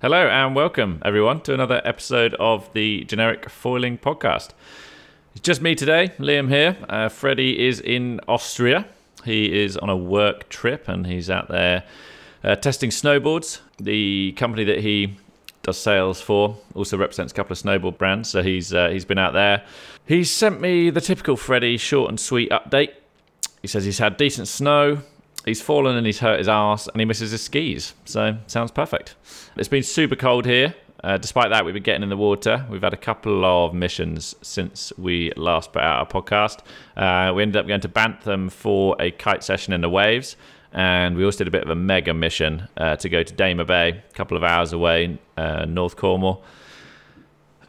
Hello and welcome everyone to another episode of the Generic Foiling Podcast. It's just me today, Liam here. Uh, Freddie is in Austria. He is on a work trip and he's out there uh, testing snowboards. The company that he does sales for also represents a couple of snowboard brands, so he's uh, he's been out there. He's sent me the typical Freddie short and sweet update. He says he's had decent snow, he's fallen and he's hurt his ass and he misses his skis. So sounds perfect. It's been super cold here. Uh, despite that, we've been getting in the water. We've had a couple of missions since we last put out our podcast. Uh, we ended up going to Bantham for a kite session in the waves, and we also did a bit of a mega mission uh, to go to Daymer Bay, a couple of hours away, uh, North Cornwall.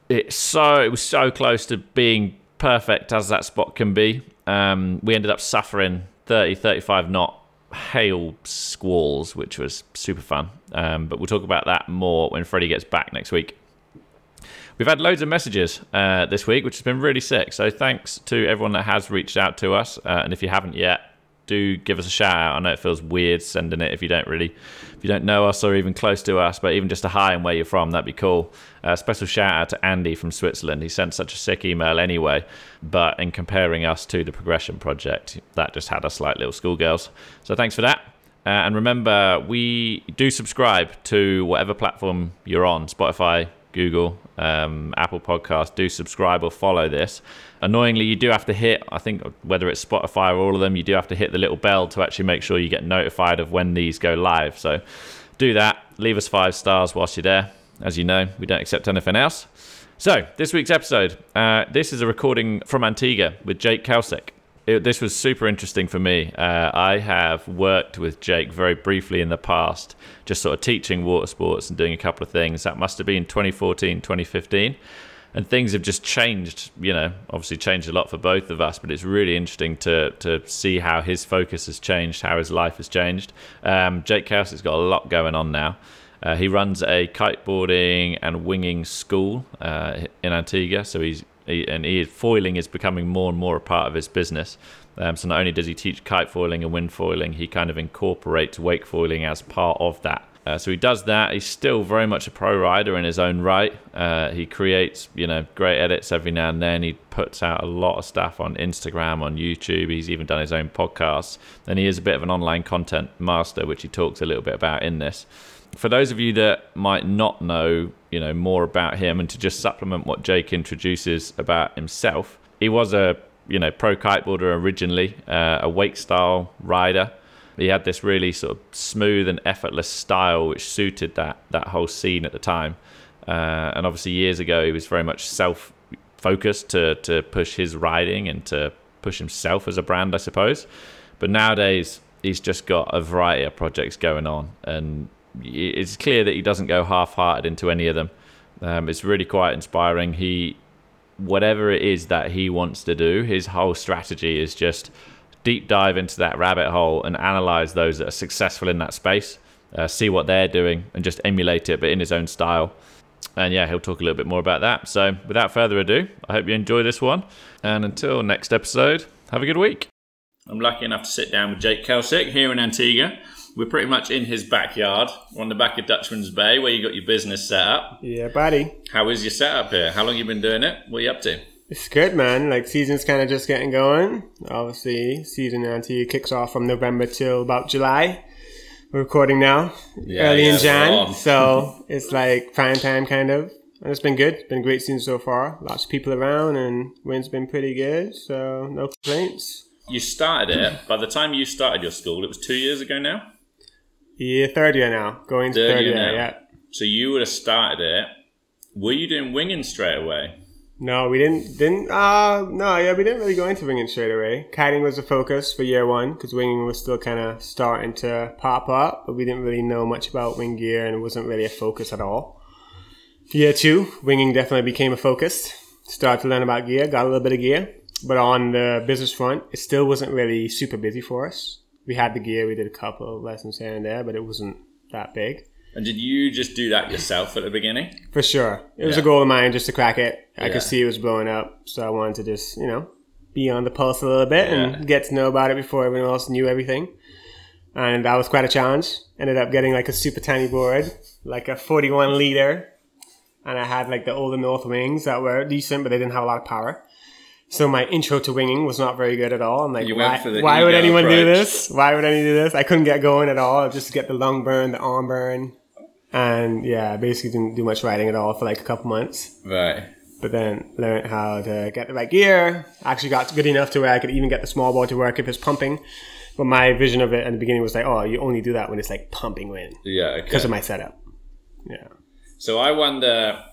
It's so it was so close to being perfect as that spot can be. Um, we ended up suffering 30, 35 knot hail squalls, which was super fun. Um, but we'll talk about that more when Freddie gets back next week. We've had loads of messages uh, this week, which has been really sick. So thanks to everyone that has reached out to us. Uh, and if you haven't yet, do give us a shout out. I know it feels weird sending it if you don't really, if you don't know us or even close to us, but even just a hi and where you're from, that'd be cool. Uh, special shout out to Andy from Switzerland. He sent such a sick email anyway, but in comparing us to the Progression Project, that just had us like little schoolgirls. So thanks for that. Uh, and remember, we do subscribe to whatever platform you're on Spotify, Google, um, Apple Podcast. Do subscribe or follow this. Annoyingly, you do have to hit, I think, whether it's Spotify or all of them, you do have to hit the little bell to actually make sure you get notified of when these go live. So do that. Leave us five stars whilst you're there. As you know, we don't accept anything else. So, this week's episode uh, this is a recording from Antigua with Jake Kelsick. It, this was super interesting for me. Uh, I have worked with Jake very briefly in the past, just sort of teaching water sports and doing a couple of things. That must have been 2014, 2015 and things have just changed. You know, obviously changed a lot for both of us, but it's really interesting to to see how his focus has changed, how his life has changed. Um, Jake House has got a lot going on now. Uh, he runs a kiteboarding and winging school uh, in Antigua, so he's he, and he, foiling is becoming more and more a part of his business. Um, so not only does he teach kite foiling and wind foiling, he kind of incorporates wake foiling as part of that. Uh, so he does that. He's still very much a pro rider in his own right. Uh, he creates, you know, great edits every now and then. He puts out a lot of stuff on Instagram, on YouTube. He's even done his own podcasts. And he is a bit of an online content master, which he talks a little bit about in this. For those of you that might not know, you know, more about him, and to just supplement what Jake introduces about himself, he was a, you know, pro kiteboarder originally, uh, a wake style rider he had this really sort of smooth and effortless style which suited that that whole scene at the time. Uh, and obviously, years ago, he was very much self focused to to push his riding and to push himself as a brand, I suppose. But nowadays, he's just got a variety of projects going on, and it's clear that he doesn't go half hearted into any of them. Um, it's really quite inspiring. He, whatever it is that he wants to do, his whole strategy is just deep dive into that rabbit hole and analyze those that are successful in that space, uh, see what they're doing, and just emulate it, but in his own style. And yeah, he'll talk a little bit more about that. So without further ado, I hope you enjoy this one. And until next episode, have a good week. I'm lucky enough to sit down with Jake Kelsick here in Antigua. We're pretty much in his backyard, on the back of Dutchman's Bay, where you got your business set up. Yeah, buddy. How is your setup here? How long you been doing it? What are you up to? It's good, man. Like season's kind of just getting going. Obviously, season until kicks off from November till about July. We're recording now, yeah, early yeah, in Jan, so it's like prime time kind of. And it's been good. It's been a great season so far. Lots of people around, and wind's been pretty good, so no complaints. You started it. By the time you started your school, it was two years ago now. Yeah, third year now. Going to third, third year, year yeah. So you would have started it. Were you doing winging straight away? No, we didn't. Didn't. Uh no. Yeah, we didn't really go into winging straight away. Kiting was the focus for year one because winging was still kind of starting to pop up, but we didn't really know much about wing gear and it wasn't really a focus at all. Year two, winging definitely became a focus. Started to learn about gear, got a little bit of gear, but on the business front, it still wasn't really super busy for us. We had the gear, we did a couple of lessons here and there, but it wasn't that big. And did you just do that yourself at the beginning? For sure. It was yeah. a goal of mine just to crack it. I yeah. could see it was blowing up. So I wanted to just, you know, be on the pulse a little bit yeah. and get to know about it before everyone else knew everything. and that was quite a challenge. Ended up getting like a super tiny board, like a 41 liter, and I had like the older North wings that were decent, but they didn't have a lot of power. So my intro to winging was not very good at all. I'm like, You why, why would anyone do this? Why would anyone do this? I couldn't get going at all. Just to get the lung burn, the arm burn, and yeah, I basically didn't do much riding at all for like a couple months Right. but then learned how to get the right gear. Actually got good enough to where I could even get the small board to work if it's pumping. But my vision of it in the beginning was like, oh, you only do that when it's like pumping wind Yeah. Okay. because of my setup. Yeah. So I wonder,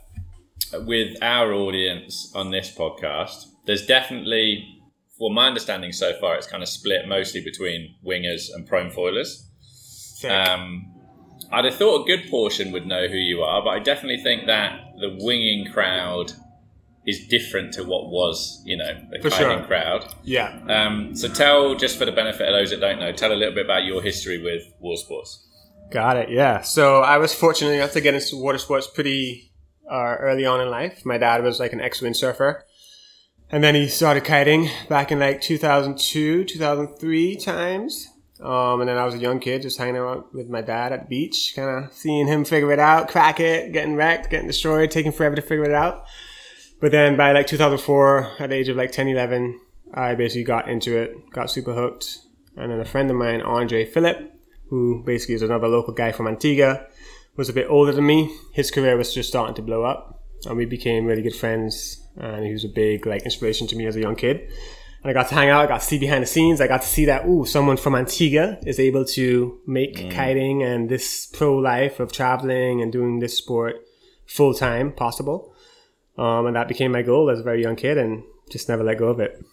with our audience on this podcast, there's definitely, for my understanding so far, it's kind of split mostly between wingers and prone foilers. Um, I'd have thought a good portion would know who you are, but I definitely think that the winging crowd is different to what was, you know, the For sure. crowd. yeah. Um, so tell, just for the benefit of those that don't know, tell a little bit about your history with wall sports. Got it. Yeah. So I was fortunate enough to get into water sports pretty uh, early on in life. My dad was like an ex windsurfer. And then he started kiting back in like 2002, 2003 times. Um, and then I was a young kid just hanging out with my dad at the beach, kind of seeing him figure it out, crack it, getting wrecked, getting destroyed, taking forever to figure it out. But then by like 2004, at the age of like 10, 11, I basically got into it, got super hooked. And then a friend of mine, Andre Phillip, who basically is another local guy from Antigua, was a bit older than me. His career was just starting to blow up, and we became really good friends. And he was a big like inspiration to me as a young kid. And I got to hang out, I got to see behind the scenes. I got to see that ooh, someone from Antigua is able to make kiting and this pro life of traveling and doing this sport full time possible. Um, and that became my goal as a very young kid, and just never let go of it.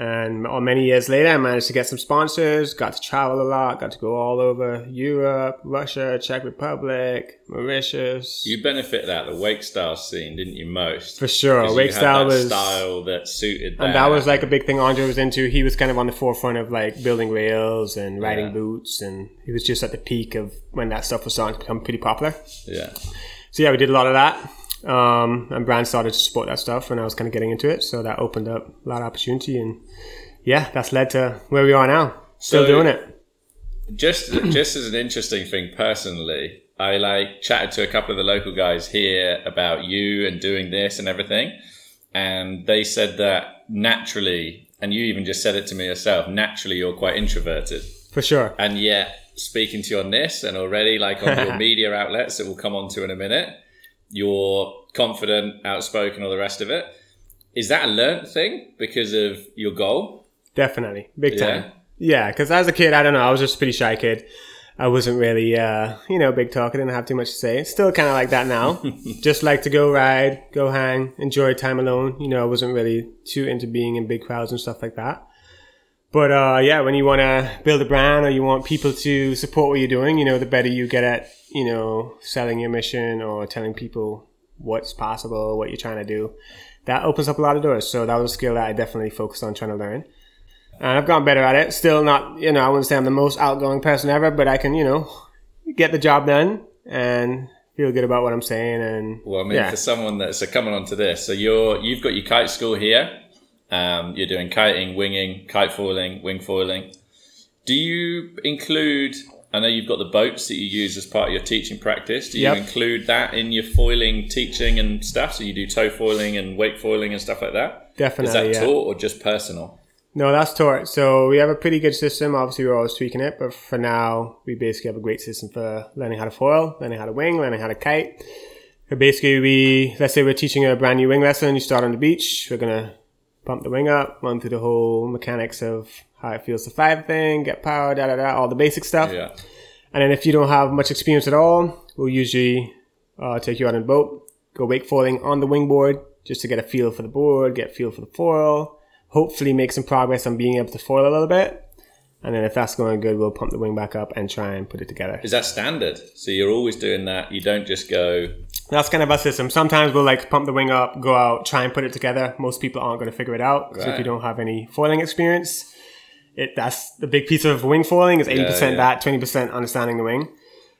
And many years later, I managed to get some sponsors, got to travel a lot, got to go all over Europe, Russia, Czech Republic, Mauritius. You benefited out of the wake style scene, didn't you? Most For sure. Wake style that was. style that suited that. And that was like a big thing Andre was into. He was kind of on the forefront of like building rails and riding Yeah. boots, and he was just at the peak of when that stuff was starting to become pretty popular. yeah. So yeah, we did a lot of that. Um, and brands started to support that stuff when I was kind of getting into it. So that opened up a lot of opportunity. And yeah, that's led to where we are now. Still So- doing it. Just just as an interesting thing personally, I like chatted to a couple of the local guys here about you and doing this and everything, and they said that naturally, and you even just said it to me yourself. Naturally, you're quite introverted, For sure. and yet speaking to you on this and already like on your media outlets that we'll come on to in a minute, you're confident, outspoken, all the rest of it. Is that a learnt thing because of your goal? Definitely. Big time. Yeah, because as a kid, I don't know, I was just a pretty shy kid. I wasn't really, uh, you know, big talk. I didn't have too much to say. Still kind of like that now. just like to go ride, go hang, enjoy time alone. You know, I wasn't really too into being in big crowds and stuff like that. But uh, yeah, when you want to build a brand or you want people to support what you're doing, you know, the better you get at, you know, selling your mission or telling people what's possible, what you're trying to do, that opens up a lot of doors. So that was a skill that I definitely focused on trying to learn. And I've gotten better at it. Still not, you know, I wouldn't say I'm the most outgoing person ever, but I can, you know, get the job done and feel good about what I'm saying. And Well, I mean, yeah, for someone that's so coming on to this, so you're you've got your kite school here. Um, you're doing kiting, winging, kite foiling, wing foiling. Do you include? I know you've got the boats that you use as part of your teaching practice. Do you Yep. include that in your foiling teaching and stuff? So you do tow foiling and wake foiling and stuff like that. Definitely. Is that yeah. taught or just personal? No, that's taught. So we have a pretty good system. Obviously, we're always tweaking it, but for now, we basically have a great system for learning how to foil, learning how to wing, learning how to kite. So basically, we let's say we're teaching a brand new wing lesson. You start on the beach. We're gonna pump the wing up, run through the whole mechanics of how it feels to fly the thing, get power, da da da, all the basic stuff. Yeah. And then if you don't have much experience at all, we'll usually uh, take you out on a boat, go wake foiling on the wingboard just to get a feel for the board, get a feel for the foil, hopefully make some progress on being able to foil a little bit. And then if that's going good, we'll pump the wing back up and try and put it together. Is that standard? So you're always doing that. You don't just go. That's kind of our system. Sometimes we'll like pump the wing up, go out, try and put it together. Most people aren't going to figure it out. So if you don't have any foiling experience, it that's the big piece of wing foiling is eighty percent yeah. that, twenty percent understanding the wing.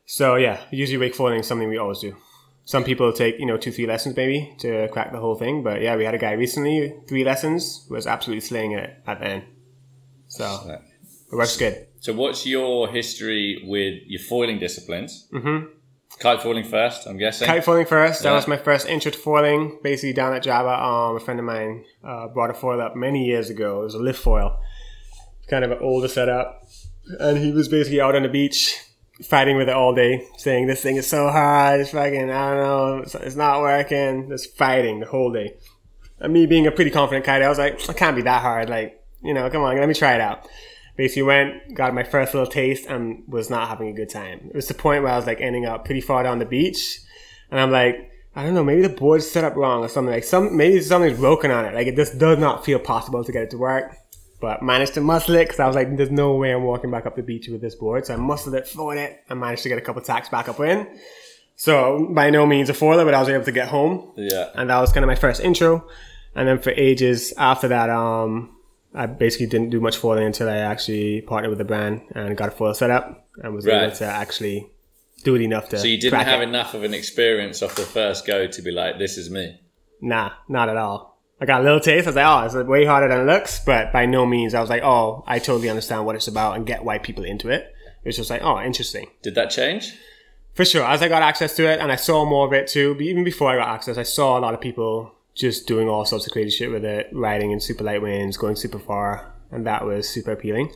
So yeah, usually wake foiling is something we always do. Some people take you know two three lessons maybe to crack the whole thing, but yeah, we had a guy recently three lessons was absolutely slaying it at the end. So it works good. So, what's your history with your foiling disciplines? Mm-hmm. Kite foiling first, I'm guessing. Kite foiling first. That Yeah. was my first intro to foiling. Basically, down at Java, um, a friend of mine uh, brought a foil up many years ago. It was a lift foil, kind of an older setup, and he was basically out on the beach fighting with it all day, saying this thing is so hard. It's fucking I don't know. It's, it's not working. Just fighting the whole day. And me being a pretty confident kite, I was like, it can't be that hard. Like, you know, come on, let me try it out. Basically went, got my first little taste and was not having a good time. It was the point where I was like ending up pretty far down the beach. And I'm like, I don't know, maybe the board's set up wrong or something. Like some, maybe something's broken on it. Like it just does not feel possible to get it to work. But managed to muscle it because I was like, there's no way I'm walking back up the beach with this board. So I muscled it, floored it, and managed to get a couple tacks back up in. So by no means a foiler, but I was able to get home yeah. and that was kind of my first intro. And then for ages after that, um, I basically didn't do much foiling until I actually partnered with the brand and got a foil set up and was able to actually do it enough to. So, you didn't have it. enough of an experience off the first go to be like, this is me. Nah, not at all. I got a little taste. I was like, oh, it's way harder than it looks, but by no means I was like, oh, I totally understand what it's about and get why people into it. It was just like, oh, interesting. Did that change? For sure. As I got access to it and I saw more of it too, but even before I got access, I saw a lot of people just doing all sorts of crazy shit with it, riding in super light winds, going super far, and that was super appealing.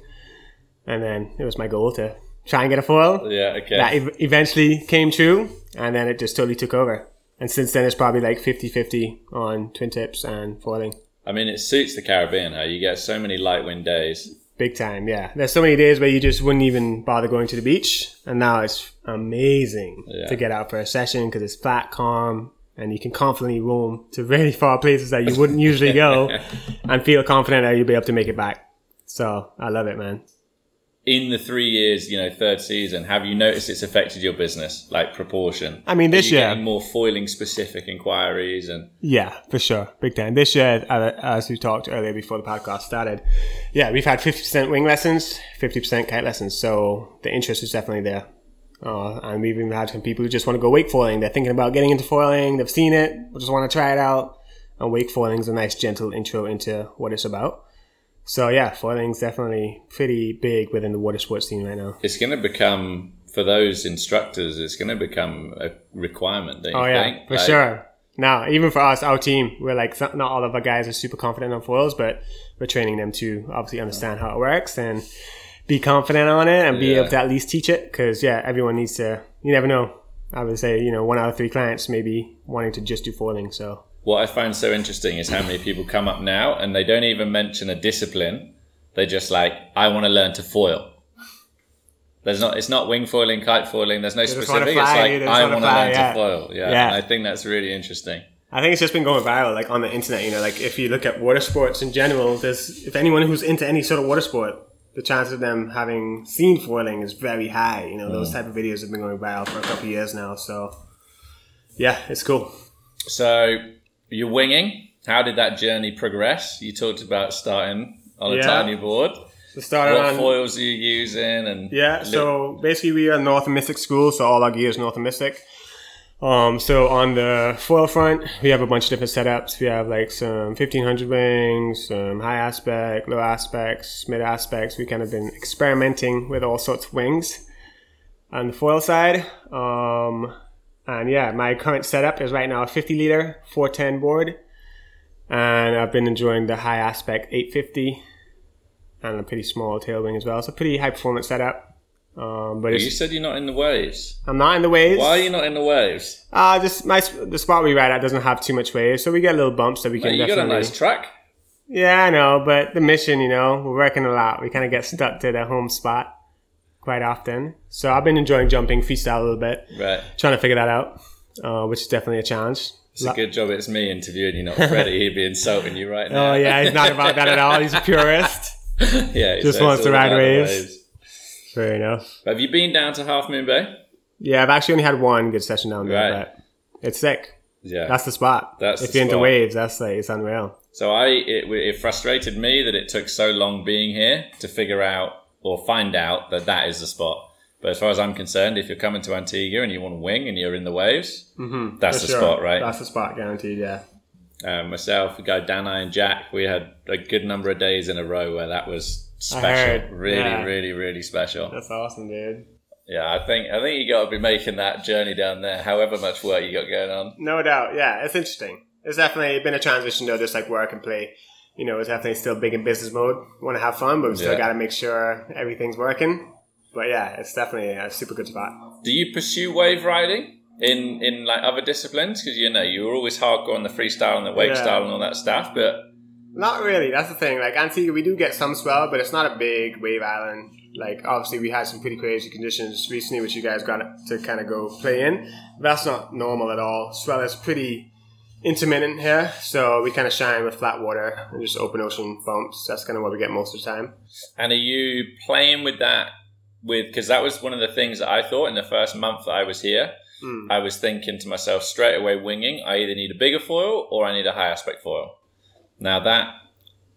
And then it was my goal to try and get a foil. Yeah, okay. That ev- eventually came true, and then it just totally took over. And since then, it's probably like 50 50 on twin tips and foiling. I mean, it suits the Caribbean how you get so many light wind days. Big time, yeah. There's so many days where you just wouldn't even bother going to the beach, and now it's amazing Yeah. to get out for a session because it's flat, calm, and you can confidently roam to very far places that you wouldn't usually go, and feel confident that you'll be able to make it back. So I love it, man. In the three years, you know, third season, have you noticed it's affected your business, like proportion? I mean, this year, more foiling specific inquiries and yeah, for sure, big time. This year, uh, as we talked earlier before the podcast started, yeah, we've had 50% wing lessons, 50% kite lessons, so the interest is definitely there. Uh, and we've even had some people who just want to go wake foiling. They're thinking about getting into foiling. They've seen it, just want to try it out. And wake foiling is a nice, gentle intro into what it's about. So yeah, foiling's definitely pretty big within the water sports scene right now. it's going to become for those instructors, it's going to become a requirement. Oh yeah, think? for Like, sure. Now, even for us, our team, we're like not all of our guys are super confident on foils, but we're training them to obviously understand how it works and be confident on it and be Yeah. able to at least teach it. Because yeah, everyone needs to. You never know. I would say you know one out of three clients maybe wanting to just do foiling. So What I find so interesting is how many people come up now and they don't even mention a discipline. They just like, I want to learn to foil. There's not. It's not wing foiling, kite foiling. There's no specific. It's like I want to fly, learn yeah. to foil. Yeah. Yeah. I think that's really interesting. I think it's just been going viral, like on the internet. You know, like if you look at water sports in general, there's if anyone who's into any sort of water sport, the chance of them having seen foiling is very high. You know, those mm. type of videos have been going viral for a couple of years now. So yeah, it's cool. So you're winging. How did that journey progress? You talked about starting on a Yeah. tiny board. So started What on foils are you using? And Yeah, so basically we are North Mystic School, so all our gear is North Mystic. Um, so on the foil front, we have a bunch of different setups. We have like some 1500 wings, some high aspect, low aspects, mid aspects. We kind of been experimenting with all sorts of wings on the foil side. Um, and yeah, my current setup is right now a 50 liter 410 board. And I've been enjoying the high aspect 850 and a pretty small tail wing as well. It's a pretty high performance setup. Um, but you said you're not in the waves. I'm not in the waves. Why are you not in the waves? Uh, just my the spot we ride at doesn't have too much waves, so we get little bumps that we can Mate, you got a nice track. Yeah, I know, but the mission, you know, we're working a lot. We kind of get stuck to the home spot quite often. So I've been enjoying jumping freestyle a little bit, Right. trying to figure that out, uh, which is definitely a challenge. It's a good job it's me interviewing you, not Freddie. He'd be insulting you right now. Oh yeah, he's not about that at all. He's a purist. yeah. Just wants to ride the waves. Fair enough. Have you been down to Half Moon Bay? Yeah, I've actually only had one good session down there, Right. but it's sick. Yeah. That's the spot. That's if the you're into waves, that's like it's unreal. So I it, it frustrated me that it took so long being here to figure out or find out that that is the spot. But as far as I'm concerned, if you're coming to Antigua and you want to wing and you're in the waves, Mm-hmm. that's the spot, right? That's the spot, guaranteed. Yeah. um, myself, the guy Dana and Jack, we had a good number of days in a row where that was special. really, yeah. really, really special. That's awesome, dude. Yeah, I think I think you got to be making that journey down there, however much work you got going on. No doubt. Yeah, it's interesting. It's definitely been a transition though, just like work and play. You know, it's definitely still big in business mode. Want to have fun, but we still Yeah. got to make sure everything's working. But yeah, it's definitely a super good spot. Do you pursue wave riding in in like other disciplines? Because you know you were always hardcore on the freestyle and the wake Yeah. style and all that stuff, but Not really. That's the thing. Like Antigua, we do get some swell, but it's not a big wave island. Like obviously, we had some pretty crazy conditions recently, which you guys got to kind of go play in. But that's not normal at all. Swell is pretty intermittent here, so we kind of shine with flat water and just open ocean bumps. That's kind of what we get most of the time. And are you playing with that? With because that was one of the things that I thought in the first month that I was here. Mm. I was thinking to myself straight away, winging. I either need a bigger foil or I need a high aspect foil. Now that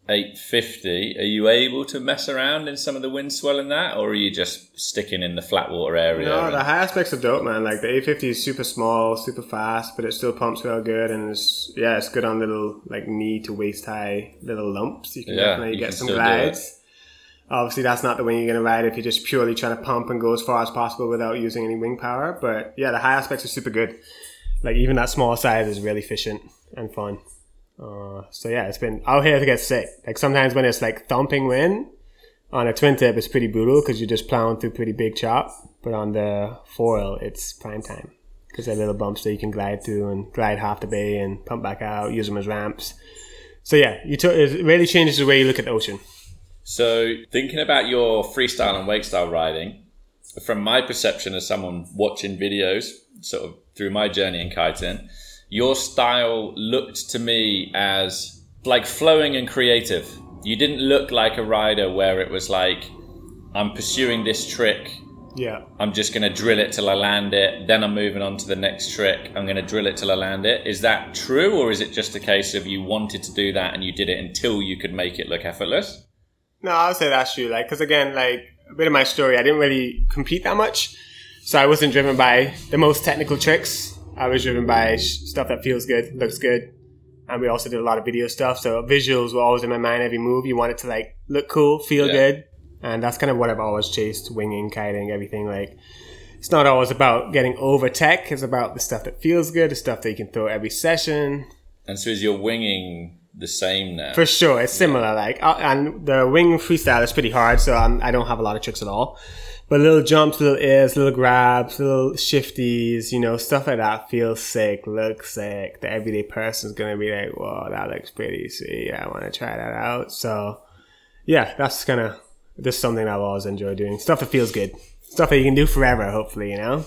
850, are you able to mess around in some of the wind swell in that, or are you just sticking in the flat water area? No, the high aspects are dope, man. Like the 850 is super small, super fast, but it still pumps real good, and it's yeah, it's good on little like knee to waist high little lumps. You can Yeah, definitely you get some glides. Obviously, that's not the way you're gonna ride if you're just purely trying to pump and go as far as possible without using any wing power. But yeah, the high aspects are super good. Like even that small size is really efficient and fun. Uh, so yeah, it's been out here to get sick. Like sometimes when it's like thumping wind on a twin tip, it's pretty brutal because you're just plowing through pretty big chop. But on the foil, it's prime time because they're little bumps that you can glide through and glide half the bay and pump back out, use them as ramps. So yeah, you t- it really changes the way you look at the ocean. So, thinking about your freestyle and wake style riding, from my perception as someone watching videos, sort of through my journey in kiting, your style looked to me as like flowing and creative. You didn't look like a rider where it was like, I'm pursuing this trick. Yeah. I'm just going to drill it till I land it. Then I'm moving on to the next trick. I'm going to drill it till I land it. Is that true, or is it just a case of you wanted to do that and you did it until you could make it look effortless? No, I would say that's true. Like, because again, like a bit of my story, I didn't really compete that much, so I wasn't driven by the most technical tricks. I was driven by stuff that feels good, looks good, and we also did a lot of video stuff. So visuals were always in my mind. Every move, you want it to like look cool, feel Yeah. good, and that's kind of what I've always chased: winging, kiting, everything. Like, it's not always about getting over tech. It's about the stuff that feels good, the stuff that you can throw every session, And so is your winging the same now? For sure, it's similar. Like, uh, and the wing freestyle is pretty hard, so I'm, I don't have a lot of tricks at all. But little jumps, little airs, little grabs, little shifties, you know, stuff like that feels sick, looks sick. The everyday person's gonna be like, "Whoa, that looks pretty sweet. I want to try that out." So, yeah, that's kind of just something I've always enjoyed doing. Stuff that feels good, stuff that you can do forever. Hopefully, you know.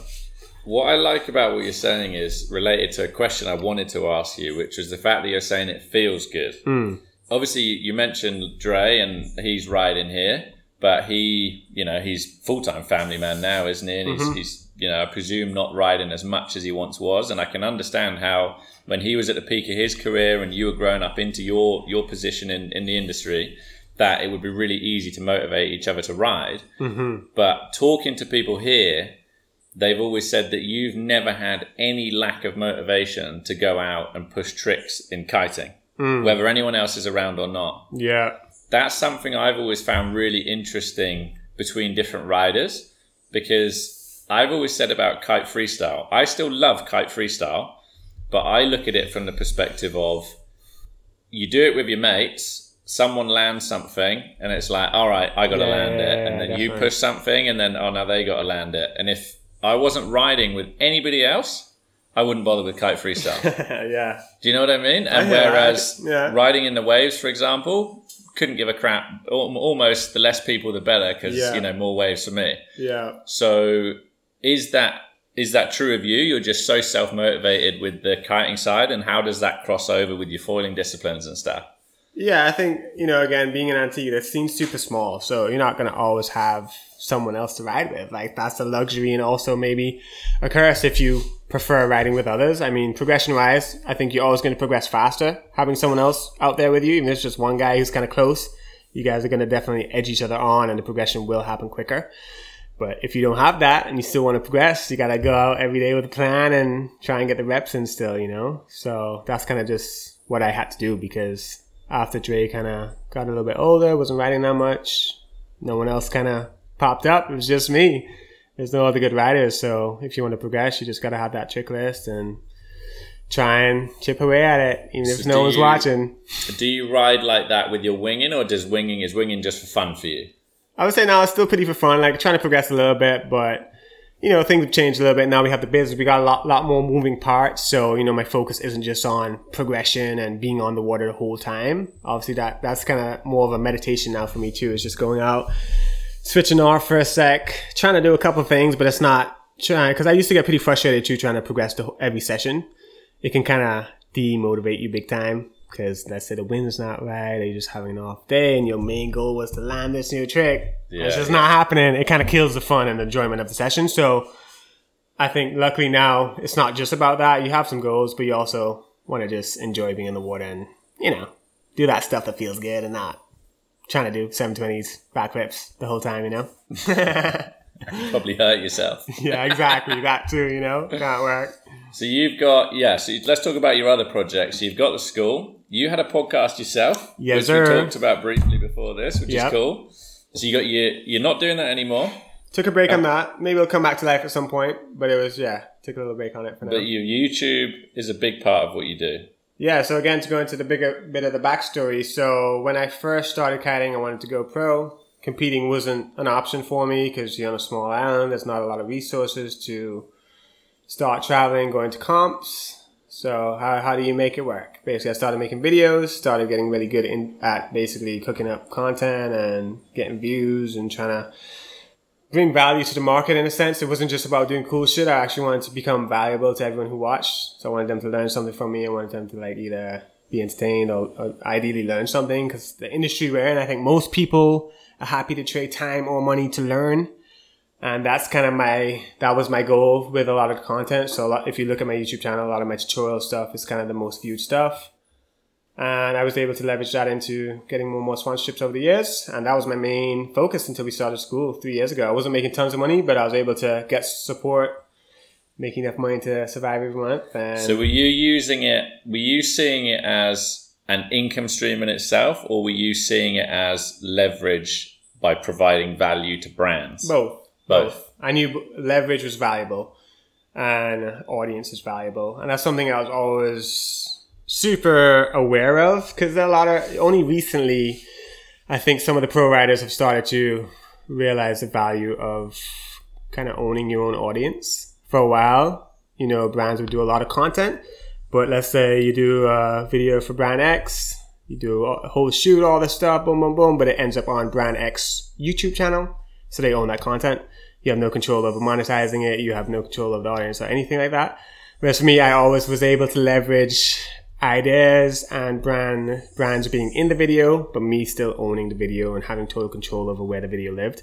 What I like about what you're saying is related to a question I wanted to ask you, which was the fact that you're saying it feels good. Hmm. Obviously, you mentioned Dre, and he's riding here, but he, you know, he's full time family man now, isn't he? And he's, mm-hmm. he's, you know, I presume not riding as much as he once was. And I can understand how when he was at the peak of his career and you were growing up into your your position in in the industry, that it would be really easy to motivate each other to ride. Mm-hmm. But talking to people here, they've always said that you've never had any lack of motivation to go out and push tricks in kiting, mm. whether anyone else is around or not. Yeah. That's something I've always found really interesting between different riders because I've always said about kite freestyle, I still love kite freestyle, but I look at it from the perspective of you do it with your mates, someone lands something, and it's like, all right, I got to Yeah, land it. And then you push something, and then, oh, now they got to land it. And if I wasn't riding with anybody else, I wouldn't bother with kite freestyle. yeah. Do you know what I mean? And Yeah, I- whereas yeah. riding in the waves, for example, couldn't give a crap. Almost the less people, the better, because Yeah. you know more waves for me. Yeah. So is that is that true of you? You're just so self motivated with the kiting side, and how does that cross over with your foiling disciplines and stuff? Yeah, I think, you know, again, being an Antigua, that seems super small. So you're not going to always have someone else to ride with. Like, that's a luxury and also maybe a curse if you prefer riding with others. I mean, progression wise, I think you're always going to progress faster having someone else out there with you. Even if it's just one guy who's kind of close, you guys are going to definitely edge each other on and the progression will happen quicker. But if you don't have that and you still want to progress, you got to go out every day with a plan and try and get the reps in still, you know? So that's kind of just what I had to do because after Dre kind of got a little bit older, wasn't riding that much, no one else kind of popped up. It was just me. There's no other good riders. So if you want to progress, you just got to have that trick list and try and chip away at it, even if no one's you- watching. Do you ride like that with your winging, or does winging is winging just for fun for you? I would say now it's still pretty for fun, like trying to progress a little bit, but you know, things have changed a little bit. Now we have the business, we got a lot, lot more moving parts. So, you know, my focus isn't just on progression and being on the water the whole time. Obviously that, that's kind of more of a meditation now for me too, is just going out, switching off for a sec, trying to do a couple things, but it's not trying, cause I used to get pretty frustrated too, trying to progress the, whole- every session. It can kind of demotivate you big time. Cause let's say the wind's not right, or you're just having an off day, and your main goal was to land this new trick. Yeah, it's just yeah. not happening. It kind of kills the fun and enjoyment of the session. So I think luckily now it's not just about that. You have some goals, but you also want to just enjoy being in the water and, you know, do that stuff that feels good and not trying to do 720s backflips the whole time, you know? Probably hurt yourself. yeah, exactly. that too, you know? Can't work. So you've got yeah. So let's talk about your other projects. You've got the school. You had a podcast yourself, Yes, which sir. we talked about briefly before this, which Yep. is cool. So you got your you're not doing that anymore, Took a break on uh, that. Maybe it'll come back to life at some point, but it was, yeah, took a little break on it for now. but your YouTube is a big part of what you do. Yeah, so again, to go into the bigger bit of the backstory. So when I first started kiting, I wanted to go pro. Competing wasn't an option for me because you're on a small island. There's not a lot of resources to start traveling, going to comps. So how, how do you make it work? Basically, I started making videos, started getting really good in, at basically cooking up content and getting views and trying to bring value to the market in a sense. It wasn't just about doing cool shit. I actually wanted to become valuable to everyone who watched. So I wanted them to learn something from me. I wanted them to like either be entertained or, or ideally learn something because the industry we're in, I think most people are happy to trade time or money to learn. And that's kind of my, that was my goal with a lot of content. So lot, if you look at my YouTube channel, a lot of my tutorial stuff is kind of the most viewed stuff. And I was able to leverage that into getting more and more sponsorships over the years. And that was my main focus until we started school three years ago. I wasn't making tons of money, but I was able to get support, making enough money to survive every month. And So were you using it? Were you seeing it as an income stream in itself, or were you seeing it as leverage by providing value to brands? both. Both. I knew leverage was valuable and audience is valuable. And that's something I was always super aware of because a lot of, only recently, I think some of the pro riders have started to realize the value of kind of owning your own audience. For a while, you know, brands would do a lot of content, but let's say you do a video for brand X, you do a whole shoot, all this stuff, boom, boom, boom, but it ends up on brand X YouTube channel. So they own that content. You have no control over monetizing it. You have no control of the audience or anything like that. Whereas for me, I always was able to leverage ideas and brand brands being in the video, but me still owning the video and having total control over where the video lived.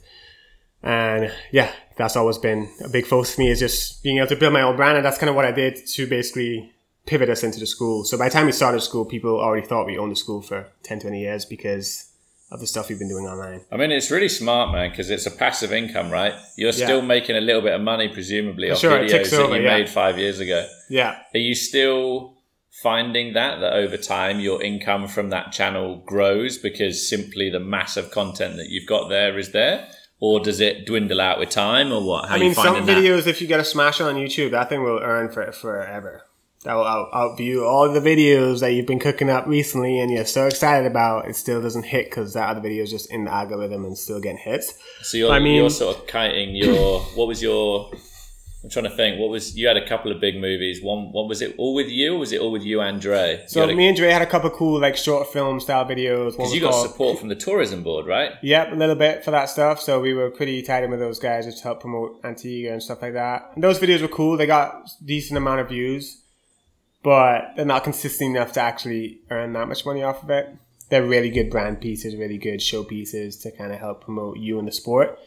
And yeah, that's always been a big focus for me is just being able to build my own brand. And that's kind of what I did to basically pivot us into the school. So by the time we started school, people already thought we owned the school for 10, 20 years because of the stuff we've been doing online. I mean, it's really smart, man, because it's a passive income, right? You're Yeah. still making a little bit of money, presumably, off Sure, videos ticks that you yeah. made five years ago. Yeah. Are you still finding that that over time your income from that channel grows because simply the mass of content that you've got there is there, or does it dwindle out with time, or what? How I mean, some that? videos, if you get a smash on YouTube, that thing will earn for forever. That will out, outview all the videos that you've been cooking up recently and you're so excited about. It still doesn't hit because that other video is just in the algorithm and still getting hits. So you're, I mean- you're sort of kiting your. what was your? I'm trying to think. What was you had a couple of big movies? One, what was it? All with you, or was it all with you and Dre? So you had a- me and Dre had a couple of cool like short film style videos. Because you got called- support from the tourism board, right? Yep, a little bit for that stuff. So we were pretty tied in with those guys just to help promote Antigua and stuff like that. And those videos were cool. They got decent amount of views, but they're not consistent enough to actually earn that much money off of it. They're really good brand pieces, really good show pieces to kind of help promote you and the sport.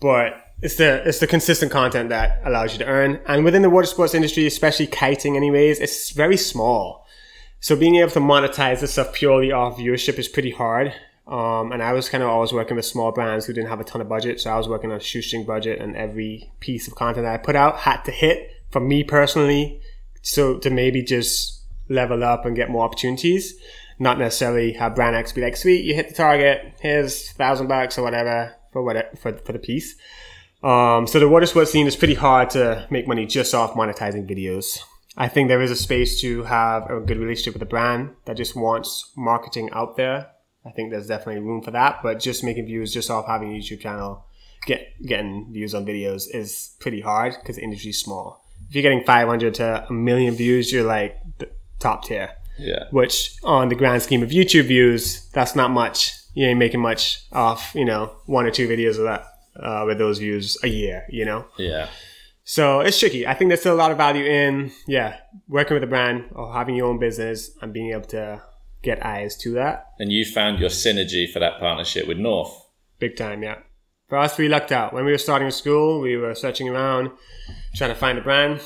But it's the it's the consistent content that allows you to earn. And within the water sports industry, especially kiting, anyways, it's very small. So being able to monetize this stuff purely off viewership is pretty hard. Um, and I was kind of always working with small brands who didn't have a ton of budget. So I was working on a shoestring budget and every piece of content that I put out had to hit for me personally. So to maybe just level up and get more opportunities. Not necessarily have brand X be like, sweet, you hit the target, here's thousand bucks or whatever for what for, for the piece. Um, so the water sports scene is pretty hard to make money just off monetizing videos. I think there is a space to have a good relationship with a brand that just wants marketing out there. I think there's definitely room for that, but just making views just off having a YouTube channel, get getting views on videos is pretty hard because the industry's small. If you're getting 500 to a million views, you're like the top tier. Yeah. Which on the grand scheme of YouTube views, that's not much. You ain't making much off, you know, one or two videos of that uh, with those views a year, you know? Yeah. So it's tricky. I think there's still a lot of value in, yeah, working with a brand or having your own business and being able to get eyes to that. And you found your synergy for that partnership with North. Big time, yeah. For us, we lucked out. When we were starting school, we were searching around, trying to find a brand,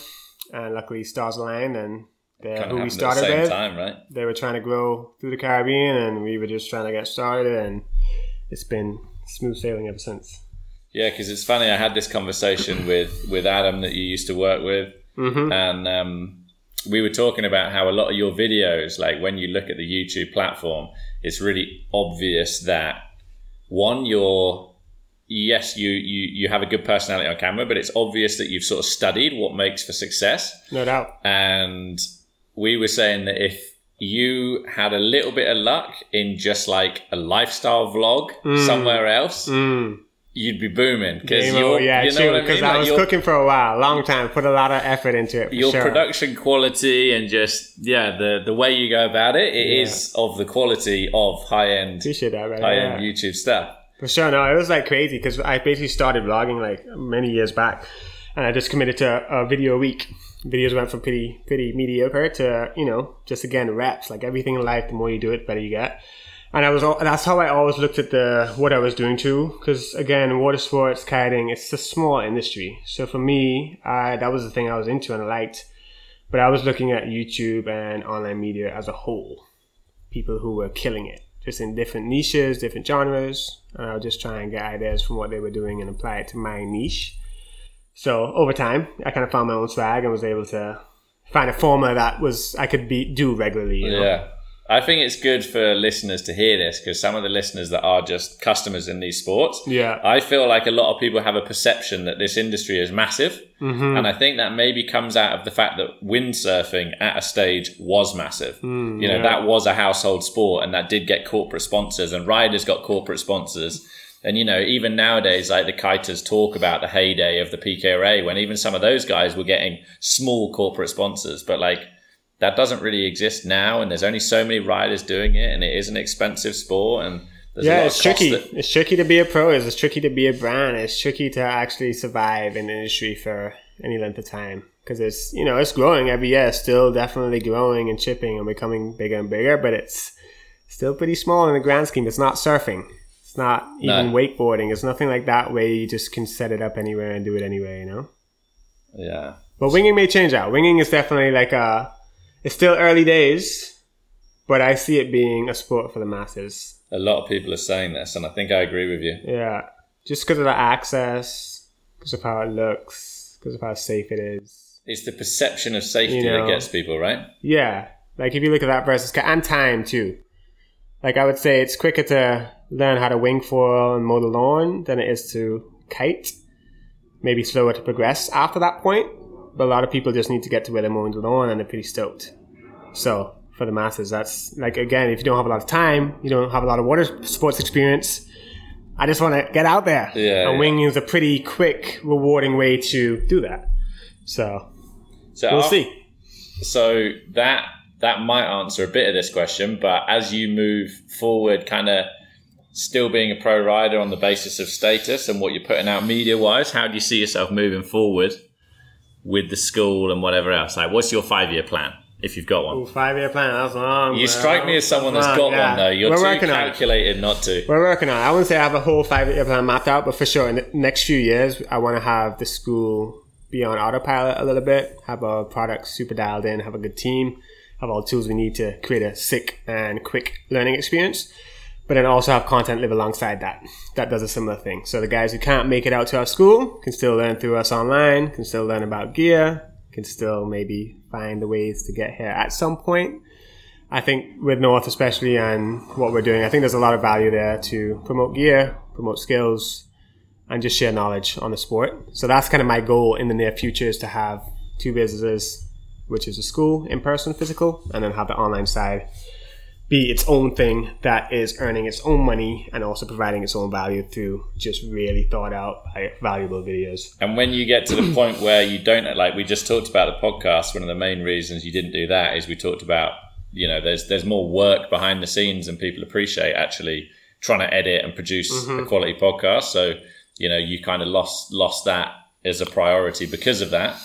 and luckily stars aligned and they're who we happened at the started same with. time, right? They were trying to grow through the Caribbean, and we were just trying to get started, and it's been smooth sailing ever since. Yeah, because it's funny. I had this conversation with with Adam that you used to work with, Mm-hmm. and um, we were talking about how a lot of your videos, like when you look at the YouTube platform, it's really obvious that one, you're yes, you you you have a good personality on camera, but it's obvious that you've sort of studied what makes for success. No doubt. And we were saying that if you had a little bit of luck in just like a lifestyle vlog somewhere else, Mm. You'd be booming because you're, yeah, you know what I Because mean. I, was your, cooking for a while, long time, put a lot of effort into it. For your sure. production quality and just yeah, the the way you go about it, it is of the quality of high end Appreciate that, right? high Yeah. end YouTube stuff. For sure, no, it was like crazy because I basically started vlogging like many years back, and I just committed to a video a week. Videos went from pretty pretty mediocre to you know just again reps. Like everything in life, the more you do it, the better you get. And I was that's how I always looked at the what I was doing too. Because again, water sports, kiting, it's a small industry. So for me, I, that was the thing I was into and I liked. But I was looking at YouTube and online media as a whole. People who were killing it, just in different niches, different genres. And I would just try and get ideas from what they were doing and apply it to my niche. So over time, I kind of found my own swag and was able to find a formula that was I could be do regularly. You know? Yeah. I think it's good for listeners to hear this because some of the listeners that are just customers in these sports, Yeah. I feel like a lot of people have a perception that this industry is massive. Mm-hmm. And I think that maybe comes out of the fact that windsurfing at a stage was massive. you know, Mm, yeah. that was a household sport and that did get corporate sponsors and riders got corporate sponsors. And, you know, even nowadays, like the kiters talk about the heyday of the PKRA when even some of those guys were getting small corporate sponsors. But like, that doesn't really exist now. And there's only so many riders doing it and it is an expensive sport. And there's a yeah, lot it's tricky. that- It's tricky to be a pro. It's tricky to be a brand. It's tricky to actually survive in the industry for any length of time because it's you know it's growing every year. It's still definitely growing and chipping and becoming bigger and bigger, but it's still pretty small in the grand scheme. It's not surfing. It's not even No. wakeboarding. It's nothing like that where you just can set it up anywhere and do it anywhere. You know. yeah. But winging may change out. Winging is definitely like a. It's still early days, but I see it being a sport for the masses. A lot of people are saying this, and I think I agree with you. Yeah, just because of the access, because of how it looks, because of how safe it is. It's the perception of safety You know. that gets people, right? Yeah, like if you look at that versus and time too. Like I would say, it's quicker to learn how to wing foil and mow the lawn than it is to kite. Maybe slower to progress after that point, a lot of people just need to get to where they're mowing the lawn and they're pretty stoked. So for the masses, that's like again, if you don't have a lot of time, you don't have a lot of water sports experience. I just want to get out there. Yeah, and yeah. winging is a pretty quick, rewarding way to do that. So So we'll af- see. So that that might answer a bit of this question, but as you move forward, kind of still being a pro rider on the basis of status and what you're putting out media wise, how do you see yourself moving forward with the school and whatever else? Like, what's your five year plan if you've got one? Ooh, five year plan. That's long. You bro. strike me as someone that's got yeah. one though. You're We're too working on calculated not to. We're working on it. I wouldn't say I have a whole five year plan mapped out, but for sure, in the next few years, I want to have the school be on autopilot a little bit, have our products super dialed in, have a good team, have all the tools we need to create a sick and quick learning experience. But then also have content live alongside that. That does a similar thing. So the guys who can't make it out to our school can still learn through us online, can still learn about gear, can still maybe find the ways to get here at some point. I think with North, especially, and what we're doing, I think there's a lot of value there to promote gear, promote skills, and just share knowledge on the sport. So that's kind of my goal in the near future is to have two businesses, which is a school, in person, physical, and then have the online side be its own thing that is earning its own money and also providing its own value through just really thought out valuable videos. And when you get to the point where you don't like we just talked about the podcast, one of the main reasons you didn't do that is we talked about, you know, there's there's more work behind the scenes and people appreciate actually trying to edit and produce mm-hmm. a quality podcast. So, you know, you kind of lost lost that as a priority because of that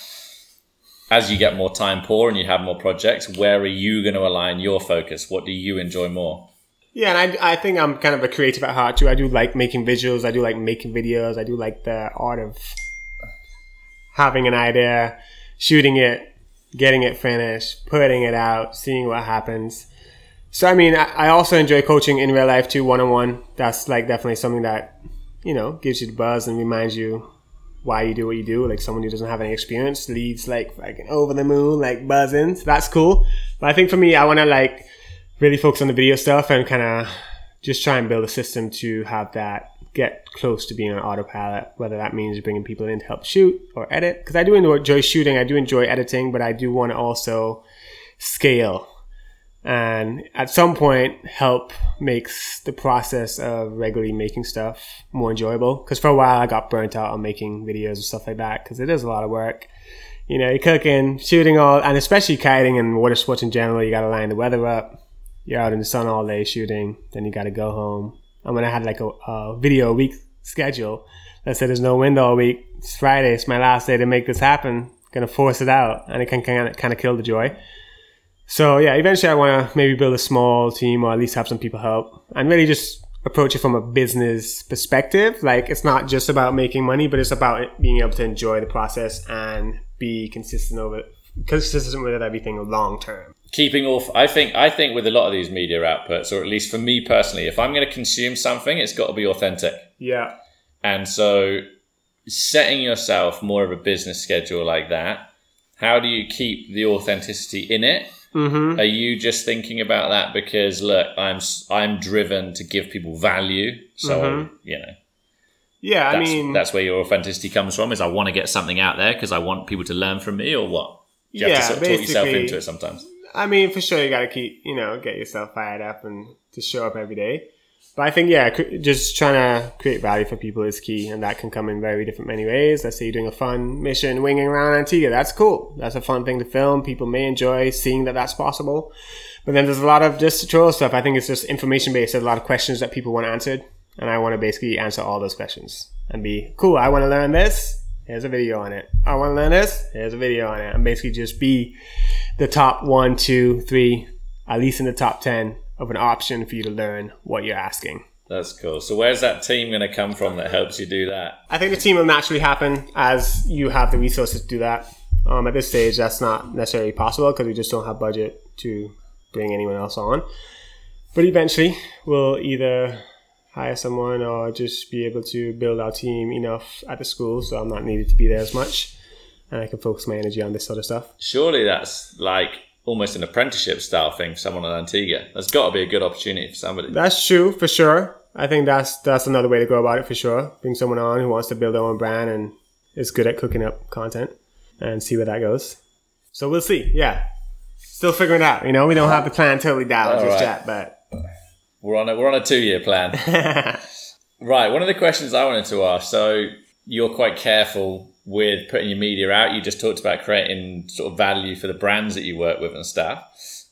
as you get more time poor and you have more projects, where are you going to align your focus? What do you enjoy more? Yeah, and I, I think I'm kind of a creative at heart too. I do like making visuals. I do like making videos. I do like the art of having an idea, shooting it, getting it finished, putting it out, seeing what happens. So, I mean, I, I also enjoy coaching in real life too, one on one. That's like definitely something that, you know, gives you the buzz and reminds you why you do what you do. Like someone who doesn't have any experience leaves like like over the moon, like buzzing. So that's cool. But I think for me, I want to like really focus on the video stuff and kind of just try and build a system to have that get close to being an autopilot. Whether that means bringing people in to help shoot or edit, because I do enjoy shooting, I do enjoy editing, but I do want to also scale and at some point help makes the process of regularly making stuff more enjoyable. Because for a while i got burnt out on making videos and stuff like that because it is a lot of work. You know you're cooking shooting all and especially kiting and water sports in general you got to line the weather up. You're out in the sun all day shooting then you got to go home. And when i had like a, a video a week schedule let's say there's no wind all week. It's friday it's my last day to make this happen. Gonna force it out and it can kind of kill the joy so yeah, eventually I want to maybe build a small team or at least have some people help and really just approach it from a business perspective. Like it's not just about making money, but it's about being able to enjoy the process and be consistent over consistent with everything long term. Keeping off, I think. I think with a lot of these media outputs, or at least for me personally, if I'm going to consume something, it's got to be authentic. Yeah. And so, setting yourself more of a business schedule like that, how do you keep the authenticity in it? Mm-hmm. Are you just thinking about that because look, I'm I'm driven to give people value, so mm-hmm. you know. Yeah, I mean that's where your authenticity comes from. Is I want to get something out there because I want people to learn from me, or what? You yeah, have to sort of talk yourself into it sometimes. I mean, for sure, you got to keep you know get yourself fired up and to show up every day. But I think, yeah, just trying to create value for people is key, and that can come in very different many ways. Let's say you're doing a fun mission winging around Antigua. That's cool. That's a fun thing to film. People may enjoy seeing that that's possible. But then there's a lot of just tutorial stuff. I think it's just information based. There's a lot of questions that people want answered, and I want to basically answer all those questions and be cool. I want to learn this. Here's a video on it. I want to learn this. Here's a video on it. And basically just be the top one, two, three, at least in the top 10 of an option for you to learn what you're asking. That's cool. So where's that team going to come from that helps you do that? I think the team will naturally happen as you have the resources to do that. Um, at this stage, that's not necessarily possible because we just don't have budget to bring anyone else on. But eventually, we'll either hire someone or just be able to build our team enough at the school so I'm not needed to be there as much and I can focus my energy on this sort of stuff. Surely that's like almost an apprenticeship style thing for someone in Antigua. There's got to be a good opportunity for somebody. That's true for sure. I think that's that's another way to go about it for sure. Bring someone on who wants to build their own brand and is good at cooking up content and see where that goes. So we'll see. Yeah, still figuring it out. You know, we don't have the plan totally down just right. yet, but we're on a we're on a two year plan. right. One of the questions I wanted to ask. So you're quite careful with putting your media out. You just talked about creating sort of value for the brands that you work with and stuff.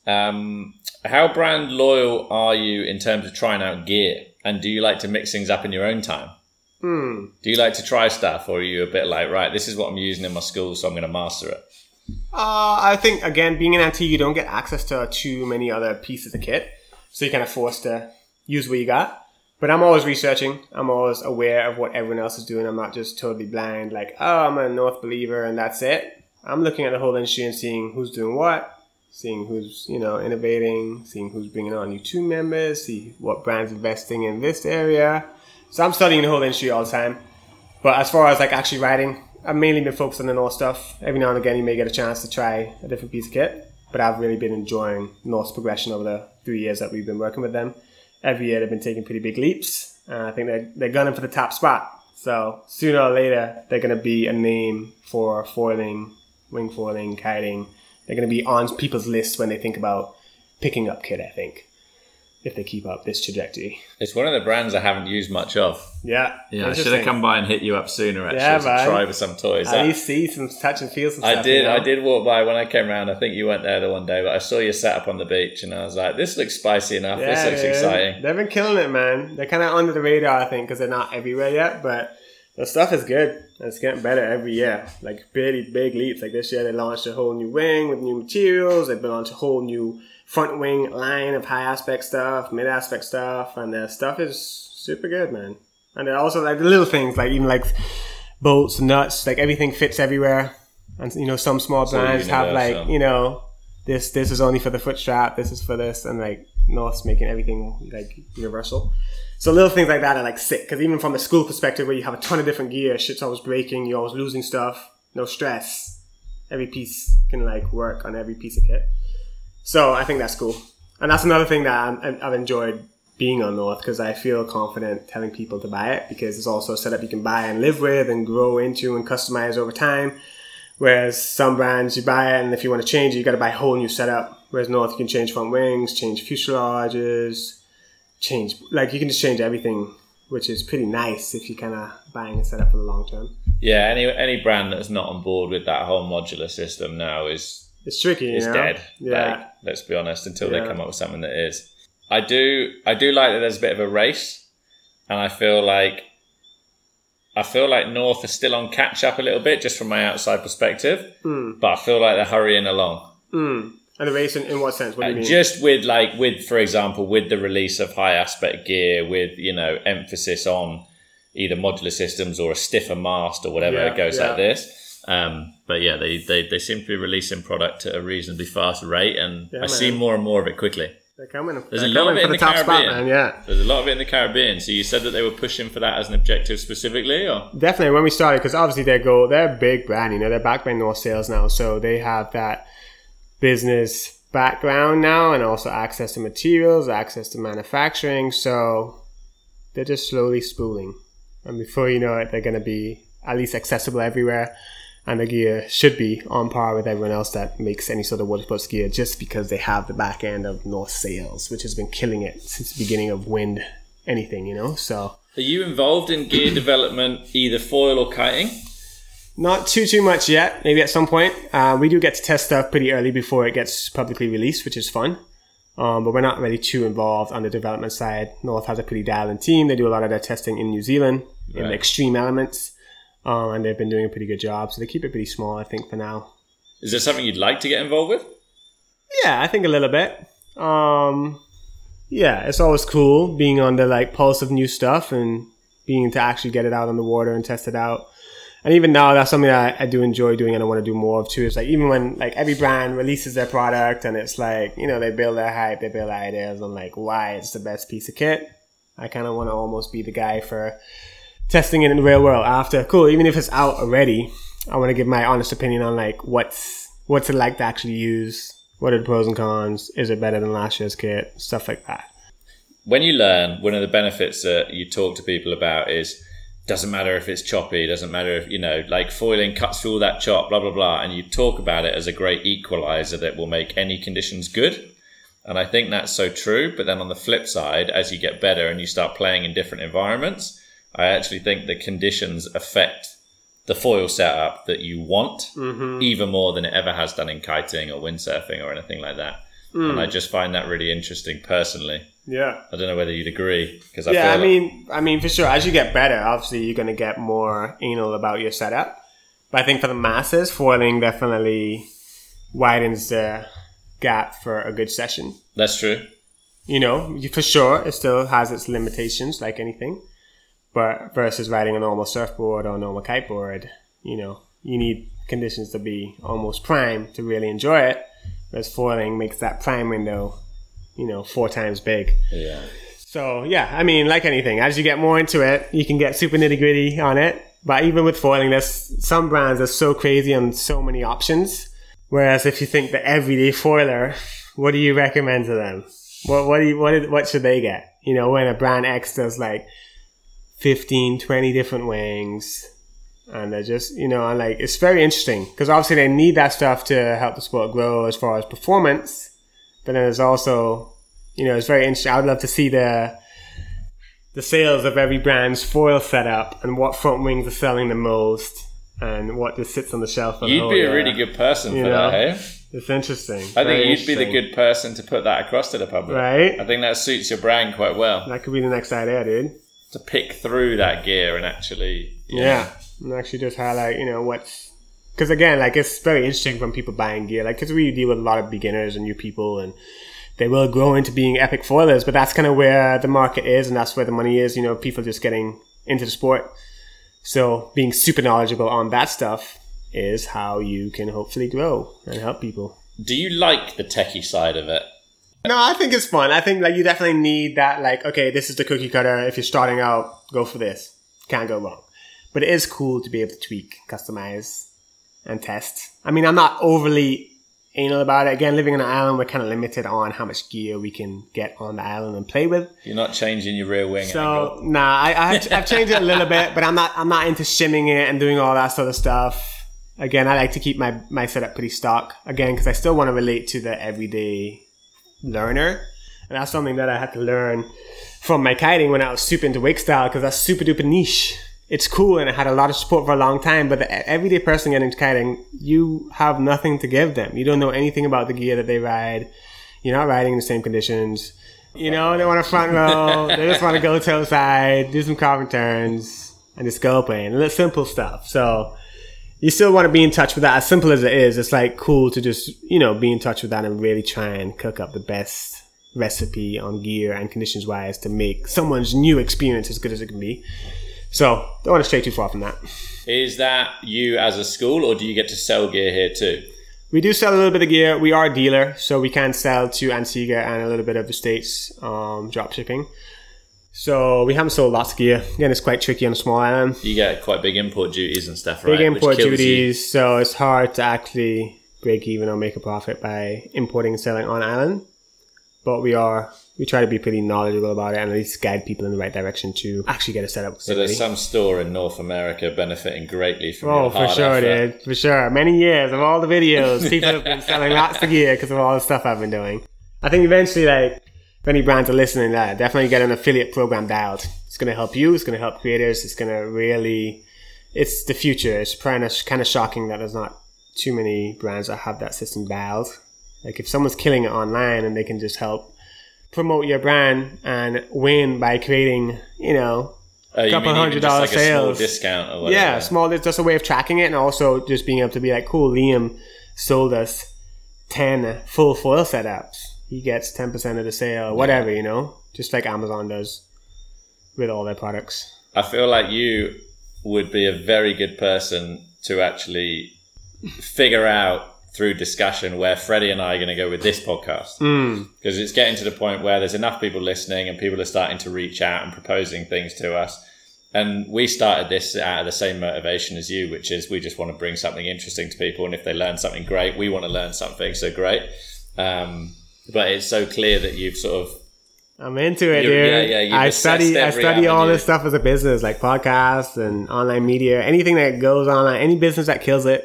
Um, how brand loyal are you in terms of trying out gear? And do you like to mix things up in your own time? Hmm. Do you like to try stuff, or are you a bit like, right, this is what I'm using in my school, so I'm going to master it? Uh, I think again, being an Antigua, you don't get access to too many other pieces of kit, so you're kind of forced to use what you got. But I'm always researching. I'm always aware of what everyone else is doing. I'm not just totally blind, like, oh, I'm a North believer and that's it. I'm looking at the whole industry and seeing who's doing what, seeing who's, you know, innovating, seeing who's bringing on new team members, see what brands investing in this area. So I'm studying the whole industry all the time. But as far as like actually writing, I've mainly been focused on the North stuff. Every now and again, you may get a chance to try a different piece of kit, but I've really been enjoying North's progression over the three years that we've been working with them. Every year, they've been taking pretty big leaps. And I think they're, they're gunning for the top spot. So sooner or later, they're going to be a name for foiling, wing foiling, kiting. They're going to be on people's lists when they think about picking up kit, I think if they keep up this trajectory. It's one of the brands I haven't used much of. Yeah. Yeah, I should have come by and hit you up sooner actually Yeah, to man. try with some toys. At That- least see some touch and feel some I stuff. did. you know? I did walk by when I came round. I think you went there the one day, but I saw you sat up on the beach, and I was like, "This looks spicy enough. this looks dude. exciting." They've been killing it, man. They're kind of under the radar, I think, because they're not everywhere yet. But the stuff is good. and It's getting better every year. Like really big leaps. Like this year, they launched a whole new wing with new materials. They've launched a whole new front wing line of high aspect stuff, mid aspect stuff, and their stuff is super good, man. And they're also like the little things, like even like bolts, nuts, like everything fits everywhere. And you know, some small So brands have like you know, this this is only for the foot strap, this is for this, and like North's making everything like universal. So little things like that are like sick because even from a school perspective, where you have a ton of different gear, shit's always breaking, you're always losing stuff, no stress. Every piece can like work on every piece of kit. So I think that's cool, and that's another thing that I'm, I've enjoyed being on North because I feel confident telling people to buy it because it's also a setup you can buy and live with and grow into and customize over time. Whereas some brands you buy it and if you want to change it, you got to buy a whole new setup. Whereas North, you can change front wings, change fuselages, change like you can just change everything, which is pretty nice if you're kind of buying a setup for the long term. Yeah, any any brand that's not on board with that whole modular system now is It's tricky, you know? dead. Yeah. Like, let's be honest, until Yeah. they come up with something that is. I do I do like that there's a bit of a race, and I feel like I feel like North are still on catch up a little bit, just from my outside perspective. Mm. But I feel like they're hurrying along. Mm. And the race in, in what sense? What do you Uh, just with like with for example with the release of high aspect gear with you know emphasis on either modular systems or a stiffer mast or whatever Yeah, it goes yeah. like this um, but yeah they, they they seem to be releasing product at a reasonably fast rate and Yeah, i see more and more of it quickly They're coming. There's a they're lot of it in the the top spot, Caribbean. man. Yeah. there's a lot of it in the caribbean so you said that they were pushing for that as an objective specifically or Definitely when we started, because obviously they go, they're a big brand, you know, they're backed by North Sails now, so they have that business background now, and also access to materials, access to manufacturing. So they're just slowly spooling, and before you know it, they're going to be at least accessible everywhere, and the gear should be on par with everyone else that makes any sort of water sports gear, just because they have the back end of North Sails, which has been killing it since the beginning of wind anything, you know. So. are you involved in gear development either foil or kiting Not too too much yet. Maybe at some point. Uh, we do get to test stuff pretty early before it gets publicly released, which is fun. Um, but we're not really too involved on the development side. North has a pretty dialed-in team. They do a lot of their testing in New Zealand in the extreme elements, um, and they've been doing a pretty good job. So they keep it pretty small, I think, for now. is there something you'd like to get involved with Yeah, I think a little bit. Um, yeah, it's always cool being on the like pulse of new stuff and being to actually get it out on the water and test it out. And even now, that's something that I do enjoy doing and I want to do more of too. It's like even when like every brand releases their product and it's like you know they build their hype, they build ideas on like why it's the best piece of kit. I kind of want to almost be the guy for testing it in the real world after. Cool, even if it's out already, I want to give my honest opinion on like what's what's it like to actually use. What are the pros and cons? Is it better than last year's kit? Stuff like that. when you learn, one of the benefits that you talk to people about is doesn't matter if it's choppy, doesn't matter if you know, like foiling cuts through all that chop, blah blah blah, and you talk about it as a great equalizer that will make any conditions good. And I think that's so true. But then on the flip side, as you get better and you start playing in different environments, I actually think the conditions affect the foil setup that you want mm-hmm. even more than it ever has done in kiting or windsurfing or anything like that. And mm. I just find that really interesting personally. Yeah. I don't know whether you'd agree because I yeah, I like- mean, I mean, for sure. As you get better, obviously, you're gonna get more anal about your setup. But I think for the masses, foiling definitely widens the gap for a good session. that's true. You know, for sure, it still has its limitations, like anything. But versus riding a normal surfboard or a normal kiteboard, you know, you need conditions to be almost prime to really enjoy it. Whereas foiling makes that prime window, you know, four times big. Yeah. So yeah, I mean, like anything, as you get more into it, you can get super nitty gritty on it, But even with foiling, there's some brands are so crazy and so many options. Whereas if you think the everyday foiler, what do you recommend to them? What what do you, what what should they get? You know, when a brand X does like 15, 20 different wings, and they're just you know, and like it's very interesting because obviously they need that stuff to help the sport grow as far as performance. But then there's also, you know, it's very interesting. I would love to see the the sales of every brand's foil setup and what front wings are selling the most and what just sits on the shelf. You'd be a really good person You for know? that, hey? It's interesting. I Very think you'd be the good person to put that across to the public. Right? I think that suits your brand quite well That could be the next idea, dude. To pick through that gear and actually. Yeah. And actually just highlight, you know, what's. Because again, like, it's very interesting when people buying gear. Like, because we deal with a lot of beginners and new people, and they will grow into being epic foilers, but that's kind of where the market is, and that's where the money is, you know, people just getting into the sport. So, being super knowledgeable on that stuff is how you can hopefully grow and help people. Do you like the techie side of it? No, I think it's fun. I think like you definitely need that. Like, okay, this is the cookie cutter. If you're starting out, go for this. Can't go wrong. But it is cool to be able to tweak, customize, and test. I mean, I'm not overly anal about it. Again, living on an island, we're kind of limited on how much gear we can get on the island and play with. You're not changing your rear wing So angle. nah, I, I have, I've changed it a little bit, but I'm not I'm not into shimming it and doing all that sort of stuff. Again, I like to keep my my setup pretty stock. Again, because I still want to relate to the everyday learner, and that's something that I had to learn from my kiting when I was super into wake style because that's super duper niche. It's cool and I had a lot of support for a long time, but the everyday person getting into kiting, you have nothing to give them. You don't know anything about the gear that they ride. You're not riding in the same conditions. You know, they want a front row. they just want to go toe side, do some carving turns, and just go playing. Little simple stuff. So you still want to be in touch with that. As simple as it is, it's like cool to just, you know, be in touch with that and really try and cook up the best recipe on gear and conditions wise to make someone's new experience as good as it can be. So don't want to stray too far from that. Is that you as a school, or do you get to sell gear here too? We do sell a little bit of gear. We are a dealer, so we can sell to Antigua and a little bit of the States um, drop shipping. So we haven't sold lots of gear. Again, it's quite tricky on a small island. You get quite big import duties and stuff, right? Big import kills you. duties, so it's hard to actually break even or make a profit by importing and selling on island. But we are we try to be pretty knowledgeable about it and at least guide people in the right direction to actually get a setup. So there's some store in North America benefiting greatly from Oh, for sure, effort. dude. For sure. Many years of all the videos, people have been selling lots of gear because of all the stuff I've been doing. I think eventually, like, if any brands are listening, uh, definitely get an affiliate program dialed. It's going to help you. It's going to help creators. It's going to really, it's the future. It's kind of, kind of shocking that there's not too many brands that have that system dialed. Like, if someone's killing it online and they can just help promote your brand and win by creating, you know, a you Couple hundred dollar like sales. discount or whatever? yeah, small. It's just a way of tracking it, and also just being able to be like, "Cool, Liam sold us ten full foil setups. He gets ten percent of the sale, whatever, you know, just like Amazon does with all their products." I feel like you would be a very good person to actually figure out through discussion where Freddie and I are going to go with this podcast. Mm. Because it's getting to the point where there's enough people listening and people are starting to reach out and proposing things to us. And we started this out of the same motivation as you, which is we just want to bring something interesting to people. And if they learn something great, we want to learn something. So great. Um, but it's so clear that you've sort of I'm into it, dude. yeah, yeah, I study, I study all this stuff as a business, like podcasts and online media, anything that goes on, any business that kills it.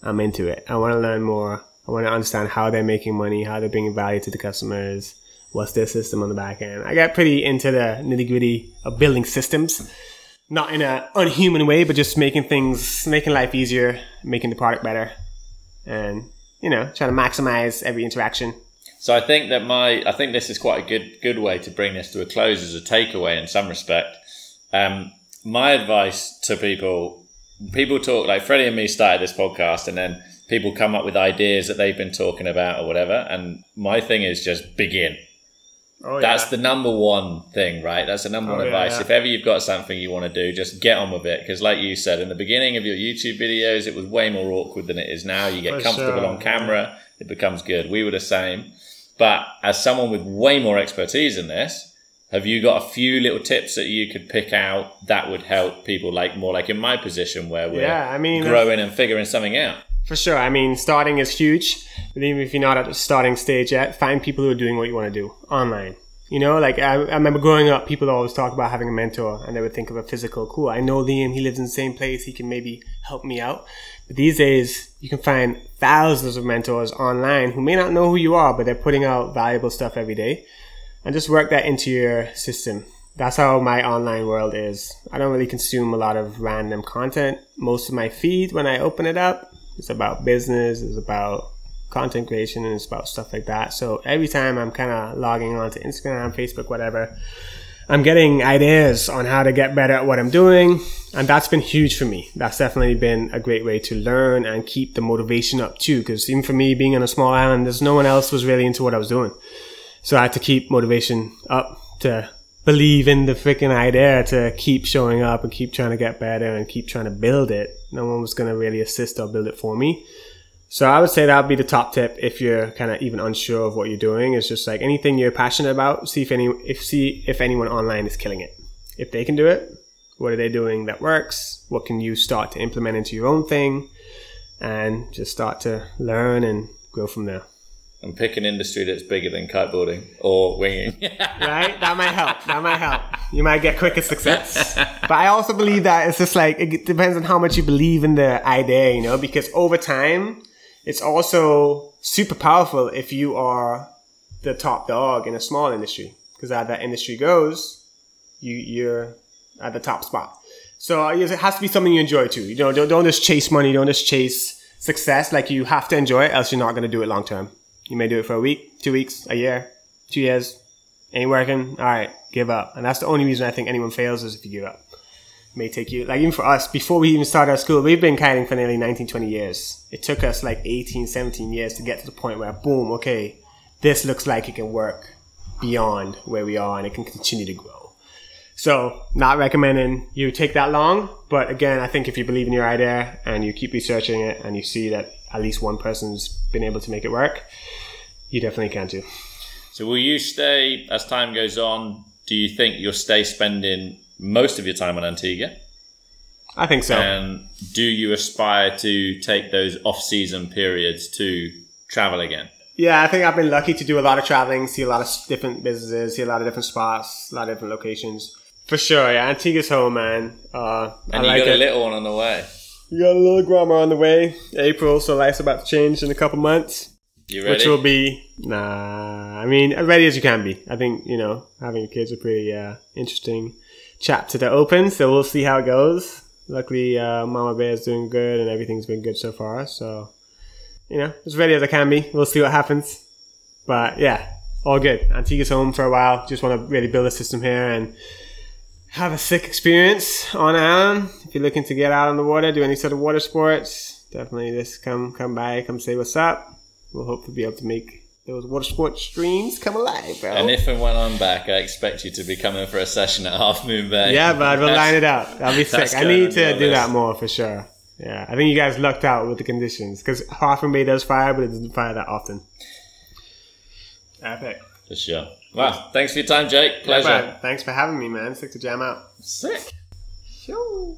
I'm into it. I want to learn more. I want to understand how they're making money, how they're bringing value to the customers, what's their system on the back end. I got pretty into the nitty gritty of building systems, not in a unhuman way, but just making things, making life easier, making the product better, and you know, trying to maximize every interaction. So I think that my I think this is quite a good good way to bring this to a close as a takeaway in some respect. Um, my advice to people people talk like Freddie and me started this podcast and then people come up with ideas that they've been talking about or whatever and my thing is just begin. Oh, That's the number one thing, right? That's the number Oh, one yeah, advice. yeah. If ever you've got something you want to do, just get on with it. Because, like you said, in the beginning of your YouTube videos, it was way more awkward than it is now. You get For comfortable sure, on camera, it becomes good. We were the same. But as someone with way more expertise in this, Have you got a few little tips that you could pick out that would help people like more like in my position where we're Yeah, I mean, growing and figuring something out? For sure. I mean, starting is huge. But even if you're not at the starting stage yet, find people who are doing what you want to do online. You know, like I, I remember growing up, people always talk about having a mentor and they would think of a physical, cool, I know Liam, he lives in the same place, he can maybe help me out. But these days, you can find thousands of mentors online who may not know who you are, but they're putting out valuable stuff every day. And just work that into your system. That's how my online world is. I don't really consume a lot of random content. Most of my feed, when I open it up, it's about business, it's about content creation, and it's about stuff like that. So every time I'm kind of logging on to Instagram, Facebook, whatever, I'm getting ideas on how to get better at what I'm doing. And that's been huge for me. That's definitely been a great way to learn and keep the motivation up too. Because even for me, being on a small island, there's no one else was really into what I was doing. So I had to keep motivation up to believe in the freaking idea to keep showing up and keep trying to get better and keep trying to build it. No one was going to really assist or build it for me. So I would say that would be the top tip if you're kind of even unsure of what you're doing. It's just like anything you're passionate about. See if any if see if anyone online is killing it. If they can do it, what are they doing that works? What can you start to implement into your own thing, and just start to learn and grow from there. And pick an industry that's bigger than kiteboarding or winging. right? That might help. That might help. You might get quicker success. But I also believe that it's just like it depends on how much you believe in the idea, you know, because over time, it's also super powerful if you are the top dog in a small industry. Because as that industry goes, you you're at the top spot. So uh, it has to be something you enjoy too. You know, don't, don't just chase money. Don't just chase success. Like you have to enjoy it, else you're not going to do it long term. You may do it for a week, two weeks, a year, two years. Ain't working. All right, give up. And that's the only reason I think anyone fails is if you give up. May take you, like even for us, before we even started our school, we've been kiting for nearly 19, 20 years. It took us like 18, 17 years to get to the point where, boom, okay, this looks like it can work beyond where we are and it can continue to grow. So, not recommending you take that long, but again, I think if you believe in your idea and you keep researching it and you see that at least one person's been able to make it work, you definitely can too. So will you stay as time goes on? Do you think you'll stay spending most of your time on Antigua? I think so. And do you aspire to take those off-season periods to travel again? Yeah, I think I've been lucky to do a lot of traveling, see a lot of different businesses, see a lot of different spots, a lot of different locations. For sure, yeah. Antigua's home, man. Uh, and I you like got it. a little one on the way. You got a little grandma on the way, April, so life's about to change in a couple months. You ready? Which will be, nah, I mean, as ready as you can be. I think, you know, having kids are pretty uh, interesting chapter to open, so we'll see how it goes. Luckily, uh, Mama Bear is doing good and everything's been good so far, so, you know, as ready as I can be. We'll see what happens. But yeah, all good. Antigua's home for a while. Just want to really build a system here and have a sick experience on island. If you're looking to get out on the water, do any sort of water sports, definitely just come come by, come say what's up. We'll hopefully be able to make those water sports streams come alive, bro. And if and when I'm back, I expect you to be coming for a session at Half Moon Bay. yeah, bud, we'll line it up. That'll be That's sick. I need to your do that more for sure. Yeah, I think you guys lucked out with the conditions because Half Moon Bay does fire, but it doesn't fire that often. Epic. For sure. Well, thanks for your time, Jake. Pleasure. Yeah. Thanks for having me, man. Sick to jam out. Sick. Sure.